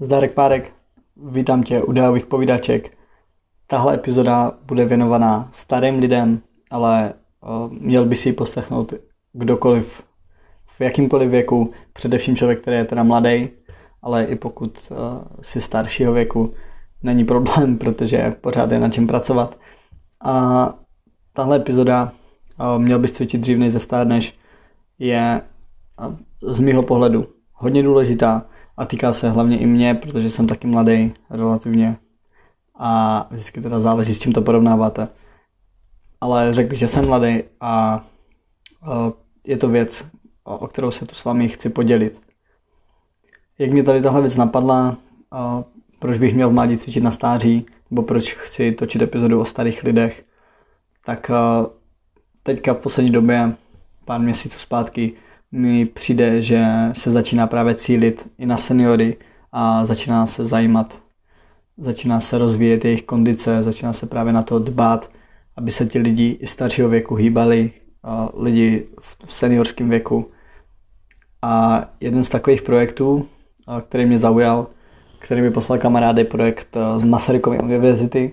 Zdarek Párek, vítám tě u Dejových povídaček. Tahle epizoda bude věnovaná starým lidem, ale uh, měl by si ji poslechnout kdokoliv v jakýmkoliv věku, především člověk, který je teda mladý, ale i pokud uh, si staršího věku, není problém, protože pořád je na čem pracovat. A tahle epizoda, uh, měl bys cvičit dřív než zestárneš, je z mýho pohledu hodně důležitá, a týká se hlavně i mě, protože jsem taky mladý relativně a vždycky teda záleží, s čím to porovnáváte. Ale řekl bych, že jsem mladý a je to věc, o kterou se tu s vámi chci podělit. Jak mě tady tahle věc napadla, proč bych měl v mládí cvičit na stáří, nebo proč chci točit epizodu o starých lidech, tak teďka v poslední době, pár měsíců zpátky, mi přijde, že se začíná právě cílit i na seniory a začíná se zajímat, začíná se rozvíjet jejich kondice, začíná se právě na to dbát, aby se ti lidi i staršího věku hýbali, lidi v seniorském věku. A jeden z takových projektů, který mě zaujal, který mi poslal kamarád, je projekt z Masarykovy univerzity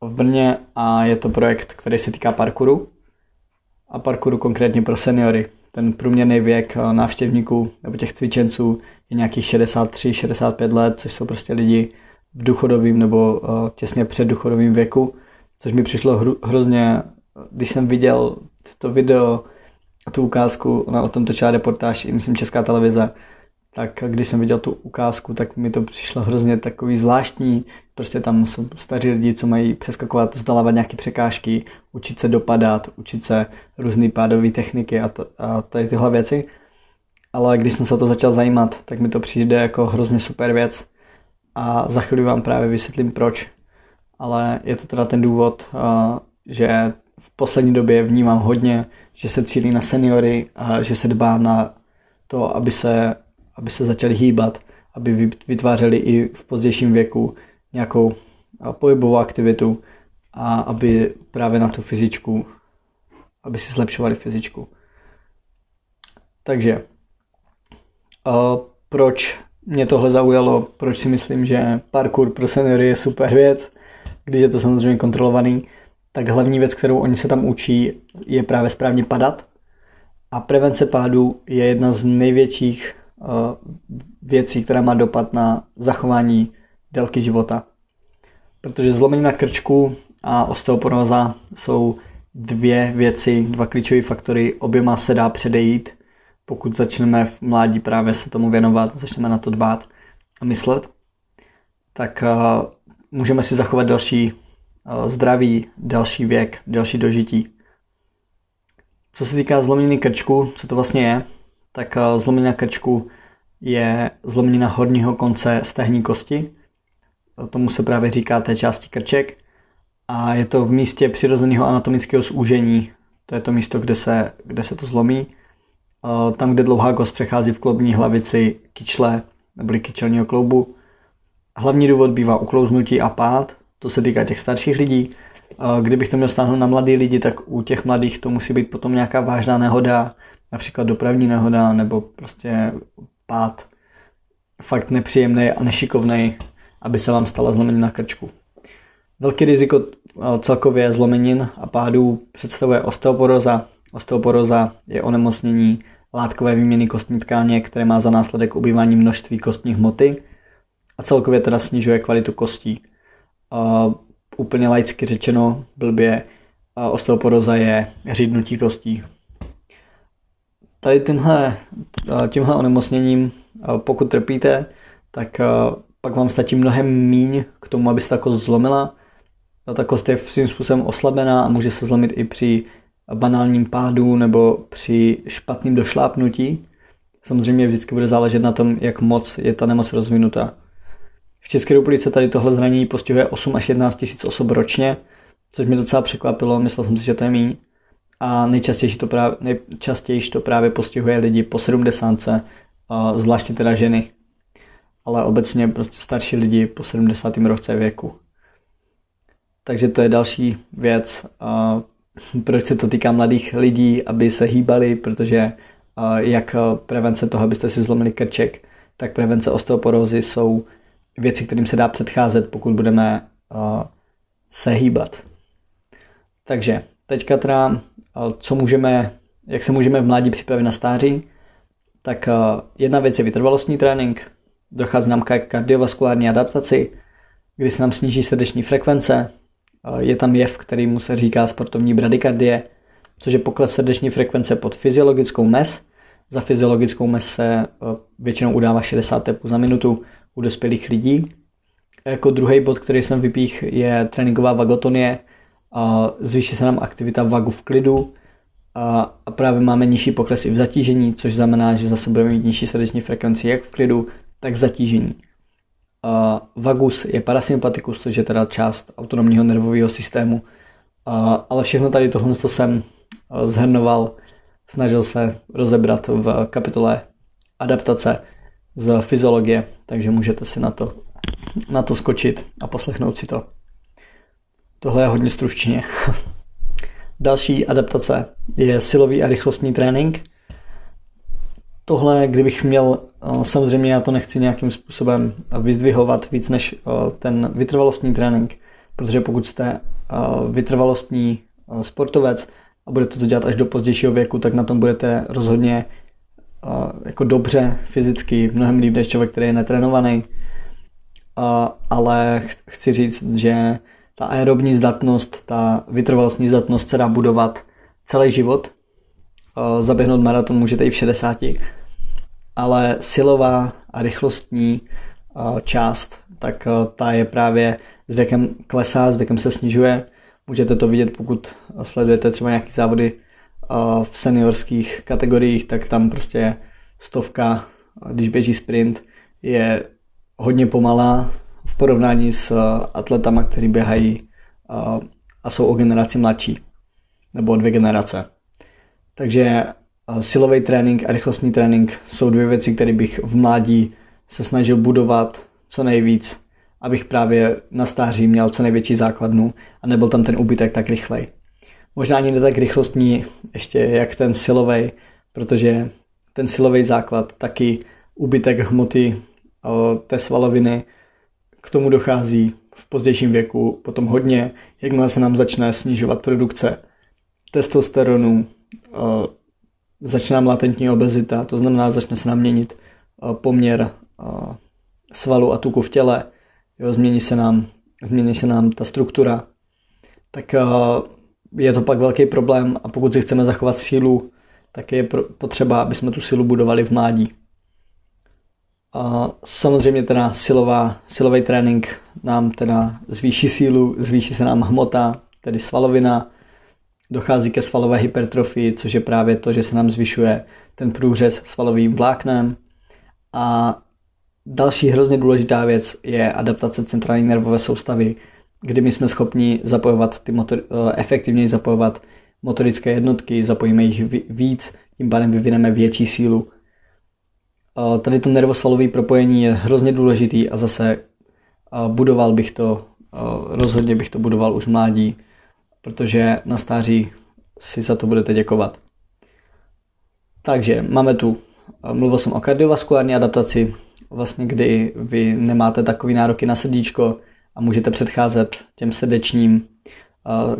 v Brně a je to projekt, který se týká parkouru a parkouru konkrétně pro seniory ten průměrný věk eh, návštěvníků nebo těch cvičenců je nějakých 63-65 let, což jsou prostě lidi v důchodovém nebo eh, těsně před důchodovým věku, což mi přišlo hru, hrozně, když jsem viděl to video tu ukázku, ona o tom točila reportáž, myslím Česká televize, tak když jsem viděl tu ukázku, tak mi to přišlo hrozně takový zvláštní. Prostě tam jsou staří lidi, co mají přeskakovat, zdalávat nějaké překážky, učit se dopadat, učit se různé pádové techniky a, t- a tady tyhle věci. Ale když jsem se o to začal zajímat, tak mi to přijde jako hrozně super věc a za chvíli vám právě vysvětlím proč. Ale je to teda ten důvod, že v poslední době vnímám hodně, že se cílí na seniory a že se dbá na to, aby se aby se začali hýbat, aby vytvářeli i v pozdějším věku nějakou pohybovou aktivitu a aby právě na tu fyzičku, aby si zlepšovali fyzičku. Takže proč mě tohle zaujalo, proč si myslím, že parkour pro seniory je super věc, když je to samozřejmě kontrolovaný, tak hlavní věc, kterou oni se tam učí, je právě správně padat. A prevence pádu je jedna z největších věcí, která má dopad na zachování délky života. Protože zlomenina krčku a osteoporóza jsou dvě věci, dva klíčové faktory, oběma se dá předejít, pokud začneme v mládí právě se tomu věnovat, začneme na to dbát a myslet, tak uh, můžeme si zachovat další uh, zdraví, další věk, další dožití. Co se týká zlomeniny krčku, co to vlastně je, tak eh, zlomenina krčku je zlomenina horního konce stehní kosti. Tomu se právě říká té části krček. A je to v místě přirozeného anatomického zúžení. To je to místo, kde se, kde se to zlomí. Eh, tam, kde dlouhá kost přechází v klobní hlavici kyčle nebo kyčelního kloubu. Hlavní důvod bývá uklouznutí a pád. To se týká těch starších lidí. Eh, kdybych to měl stáhnout na mladý lidi, tak u těch mladých to musí být potom nějaká vážná nehoda, například dopravní nehoda nebo prostě pád fakt nepříjemný a nešikovný, aby se vám stala zlomenina krčku. Velký riziko eh, celkově zlomenin a pádů představuje osteoporoza. Osteoporoza je onemocnění látkové výměny kostní tkáně, které má za následek ubývání množství kostní hmoty a celkově teda snižuje kvalitu kostí. Uh, úplně laicky řečeno, blbě, uh, osteoporoza je řídnutí kostí tady tímhle, tímhle onemocněním, pokud trpíte, tak pak vám stačí mnohem míň k tomu, abyste ta kost zlomila. Ta kost je svým způsobem oslabená a může se zlomit i při banálním pádu nebo při špatném došlápnutí. Samozřejmě vždycky bude záležet na tom, jak moc je ta nemoc rozvinutá. V České republice tady tohle zranění postihuje 8 až 11 tisíc osob ročně, což mě docela překvapilo, myslel jsem si, že to je méně a nejčastěji to právě, nejčastěji to právě postihuje lidi po 70, zvláště teda ženy, ale obecně prostě starší lidi po 70. roce věku. Takže to je další věc, proč se to týká mladých lidí, aby se hýbali, protože jak prevence toho, abyste si zlomili krček, tak prevence osteoporózy jsou věci, kterým se dá předcházet, pokud budeme se hýbat. Takže teďka teda, co můžeme, jak se můžeme v mládí připravit na stáří, tak uh, jedna věc je vytrvalostní trénink, dochází nám k kardiovaskulární adaptaci, kdy se nám sníží srdeční frekvence, uh, je tam jev, který mu se říká sportovní bradykardie, což je pokles srdeční frekvence pod fyziologickou mez. Za fyziologickou mez se většinou udává 60 tepů za minutu u dospělých lidí. Jako druhý bod, který jsem vypích, je tréninková vagotonie. Zvýší se nám aktivita vagu v klidu a právě máme nižší pokles i v zatížení, což znamená, že zase budeme mít nižší srdeční frekvenci jak v klidu, tak v zatížení. Vagus je parasympatikus, což je teda část autonomního nervového systému, ale všechno tady tohle jsem zhrnoval, snažil se rozebrat v kapitole adaptace z fyziologie, takže můžete si na to, na to skočit a poslechnout si to. Tohle je hodně stručně. Další adaptace je silový a rychlostní trénink. Tohle, kdybych měl, eh, samozřejmě já to nechci nějakým způsobem vyzdvihovat víc než eh, ten vytrvalostní trénink, protože pokud jste eh, vytrvalostní sportovec a budete to dělat až do pozdějšího věku, tak na tom budete rozhodně jako dobře fyzicky, mnohem líp než člověk, který je netrénovaný. Ale chci říct, že ta aerobní zdatnost, ta vytrvalostní zdatnost se dá budovat celý život. Zaběhnout maraton můžete i v 60, ale silová a rychlostní část, tak ta je právě s věkem klesá, s věkem se snižuje. Můžete to vidět, pokud sledujete třeba nějaké závody v seniorských kategoriích, tak tam prostě stovka, když běží sprint, je hodně pomalá porovnání s atletama, kteří běhají a jsou o generaci mladší, nebo dvě generace. Takže silový trénink a rychlostní trénink jsou dvě věci, které bych v mládí se snažil budovat co nejvíc, abych právě na stáří měl co největší základnu a nebyl tam ten úbytek tak rychlej. Možná ani ne tak rychlostní ještě jak ten silový, protože ten silový základ taky úbytek hmoty té svaloviny k tomu dochází v pozdějším věku potom hodně, jakmile se nám začne snižovat produkce testosteronu, začne nám latentní obezita, to znamená, začne se nám měnit poměr svalu a tuku v těle, jo, změní, se nám, změní se nám ta struktura, tak je to pak velký problém a pokud si chceme zachovat sílu, tak je potřeba, aby jsme tu silu budovali v mládí. A samozřejmě teda silová, silový trénink nám teda zvýší sílu, zvýší se nám hmota, tedy svalovina, dochází ke svalové hypertrofii, což je právě to, že se nám zvyšuje ten průřez svalovým vláknem. A další hrozně důležitá věc je adaptace centrální nervové soustavy, kdy my jsme schopni zapojovat ty motor, eh, efektivněji zapojovat motorické jednotky, zapojíme jich víc, tím pádem vyvineme větší sílu. Tady to nervosvalové propojení je hrozně důležitý a zase budoval bych to, rozhodně bych to budoval už mládí, protože na stáří si za to budete děkovat. Takže máme tu, mluvil jsem o kardiovaskulární adaptaci, vlastně kdy vy nemáte takový nároky na srdíčko, a můžete předcházet těm srdečním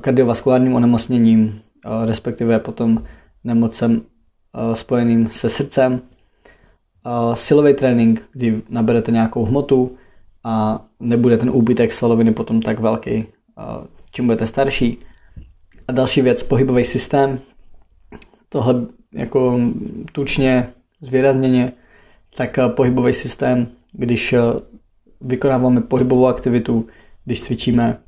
kardiovaskulárním onemocněním, respektive potom nemocem spojeným se srdcem. Silový trénink, kdy naberete nějakou hmotu a nebude ten úbytek svaloviny potom tak velký, čím budete starší. A další věc, pohybový systém. Tohle jako tučně, zvýrazněně, tak pohybový systém, když vykonáváme pohybovou aktivitu, když cvičíme,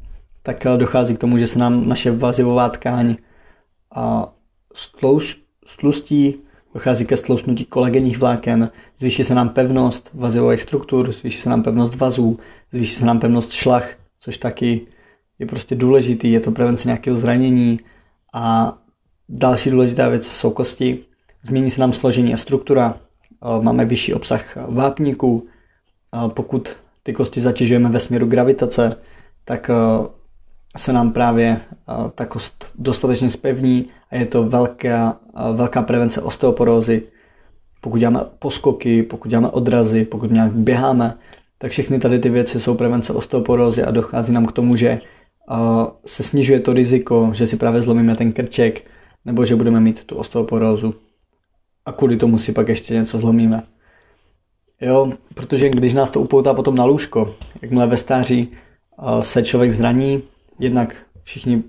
tak eh, dochází k tomu, že se nám naše vazivová tkáň stlustí, dochází ke stlousnutí kolagenních vláken, zvýší se nám pevnost vazivových struktur, zvýší se nám pevnost vazů, zvýší se nám pevnost šlach, což taky je prostě důležitý, je to prevence nějakého zranění. A další důležitá věc jsou kosti, změní se nám složení a struktura, eh, máme vyšší obsah vápníků, pokud ty kosti zatěžujeme ve směru gravitace, tak eh, se nám právě eh, ta kost dostatečně spevní a je to velká, eh, velká prevence osteoporózy. pokud děláme poskoky, pokud děláme odrazy, pokud nějak běháme, tak všechny tady ty věci jsou prevence osteoporózy a dochází nám k tomu, že se snižuje to riziko, že si právě zlomíme ten krček, nebo že budeme mít tu osteoporózu a kvůli tomu si pak ještě něco zlomíme. Jo, protože když nás to upoutá potom na lůžko, jakmile ve stáří se člověk zraní, jednak všichni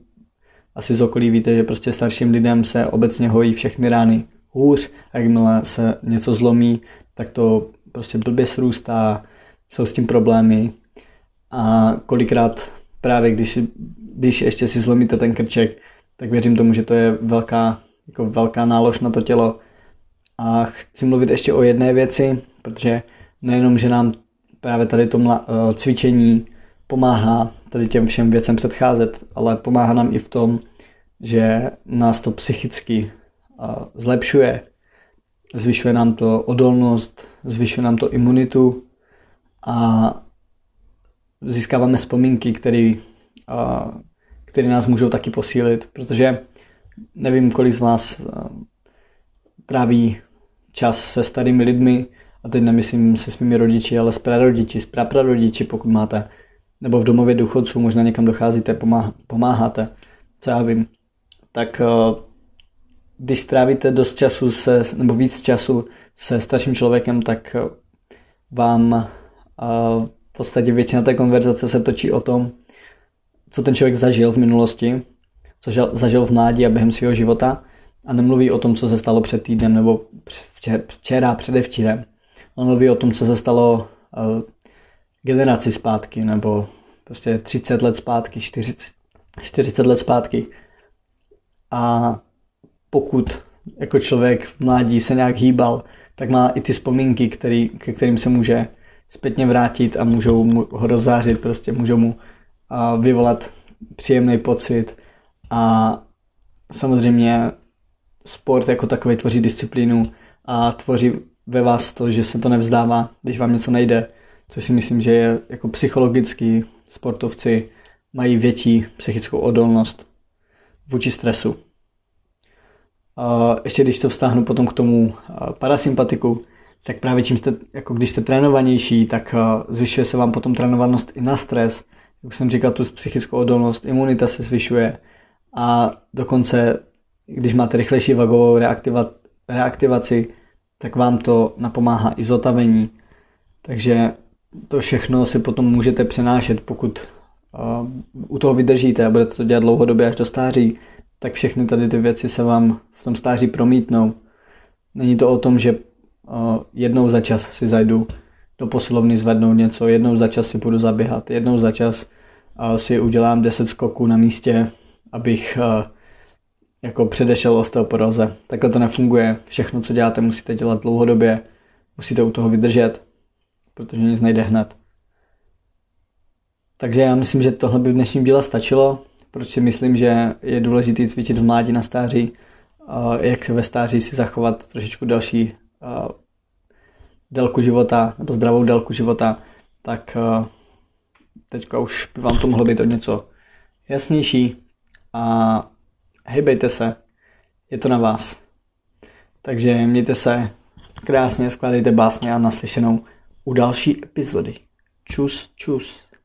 asi z okolí víte, že prostě starším lidem se obecně hojí všechny rány hůř, a jakmile se něco zlomí, tak to prostě blbě srůstá, jsou s tím problémy a kolikrát právě když, když ještě si zlomíte ten krček, tak věřím tomu, že to je velká, jako velká nálož na to tělo. A chci mluvit ještě o jedné věci, protože nejenom, že nám právě tady to eh, cvičení pomáhá tady těm všem věcem předcházet, ale pomáhá nám i v tom, že nás to psychicky zlepšuje, zvyšuje nám to odolnost, zvyšuje nám to imunitu a získáváme vzpomínky, které které nás můžou taky posílit, protože nevím, kolik z vás tráví čas se starými lidmi, a teď nemyslím se svými rodiči, ale s prarodiči, s praprarodiči, pokud máte, nebo v domově důchodců možná někam docházíte, pomáháte, co já vím, tak když strávíte dost času se, nebo víc času se starším člověkem, tak vám v podstatě většina té konverzace se točí o tom, co ten člověk zažil v minulosti, co zažil v mládí a během svého života a nemluví o tom, co se stalo před týdnem nebo včera, předevčírem. On mluví o tom, co se stalo generaci zpátky nebo prostě 30 let zpátky, 40, 40 let zpátky. A pokud jako člověk v mládí se nějak hýbal, tak má i ty vzpomínky, který, ke kterým se může zpětně vrátit a můžou mu ho rozzářit, prostě můžou mu vyvolat příjemný pocit a samozřejmě sport jako takový tvoří disciplínu a tvoří ve vás to, že se to nevzdává, když vám něco nejde, což si myslím, že je jako psychologický sportovci mají větší psychickou odolnost vůči stresu. A ještě když to vztáhnu potom k tomu parasympatiku, tak právě čím jste, jako když jste trénovanější, tak zvyšuje se vám potom trénovanost i na stres, jak jsem říkal, tu psychickou odolnost, imunita se zvyšuje a dokonce, když máte rychlejší vagovou reaktiva, reaktivaci, tak vám to napomáhá i zotavení. Takže to všechno si potom můžete přenášet, pokud u toho vydržíte a budete to dělat dlouhodobě až do stáří, tak všechny tady ty věci se vám v tom stáří promítnou. Není to o tom, že jednou za čas si zajdu do posilovny zvednout něco, jednou za čas si budu zaběhat, jednou za čas si udělám 10 skoků na místě, abych jako předešel osteoporóze. Takhle to nefunguje. Všechno, co děláte, musíte dělat dlouhodobě, musíte u toho vydržet, protože nic nejde hned. Takže já myslím, že tohle by v dnešním díle stačilo, proč si myslím, že je důležité cvičit v mládí na stáří, jak ve stáří si zachovat trošičku další délku života, nebo zdravou délku života, tak teďka už by vám to mohlo být o něco jasnější a hejbejte se, je to na vás. Takže mějte se krásně, skládejte básně a naslyšenou u další epizody. Čus, čus.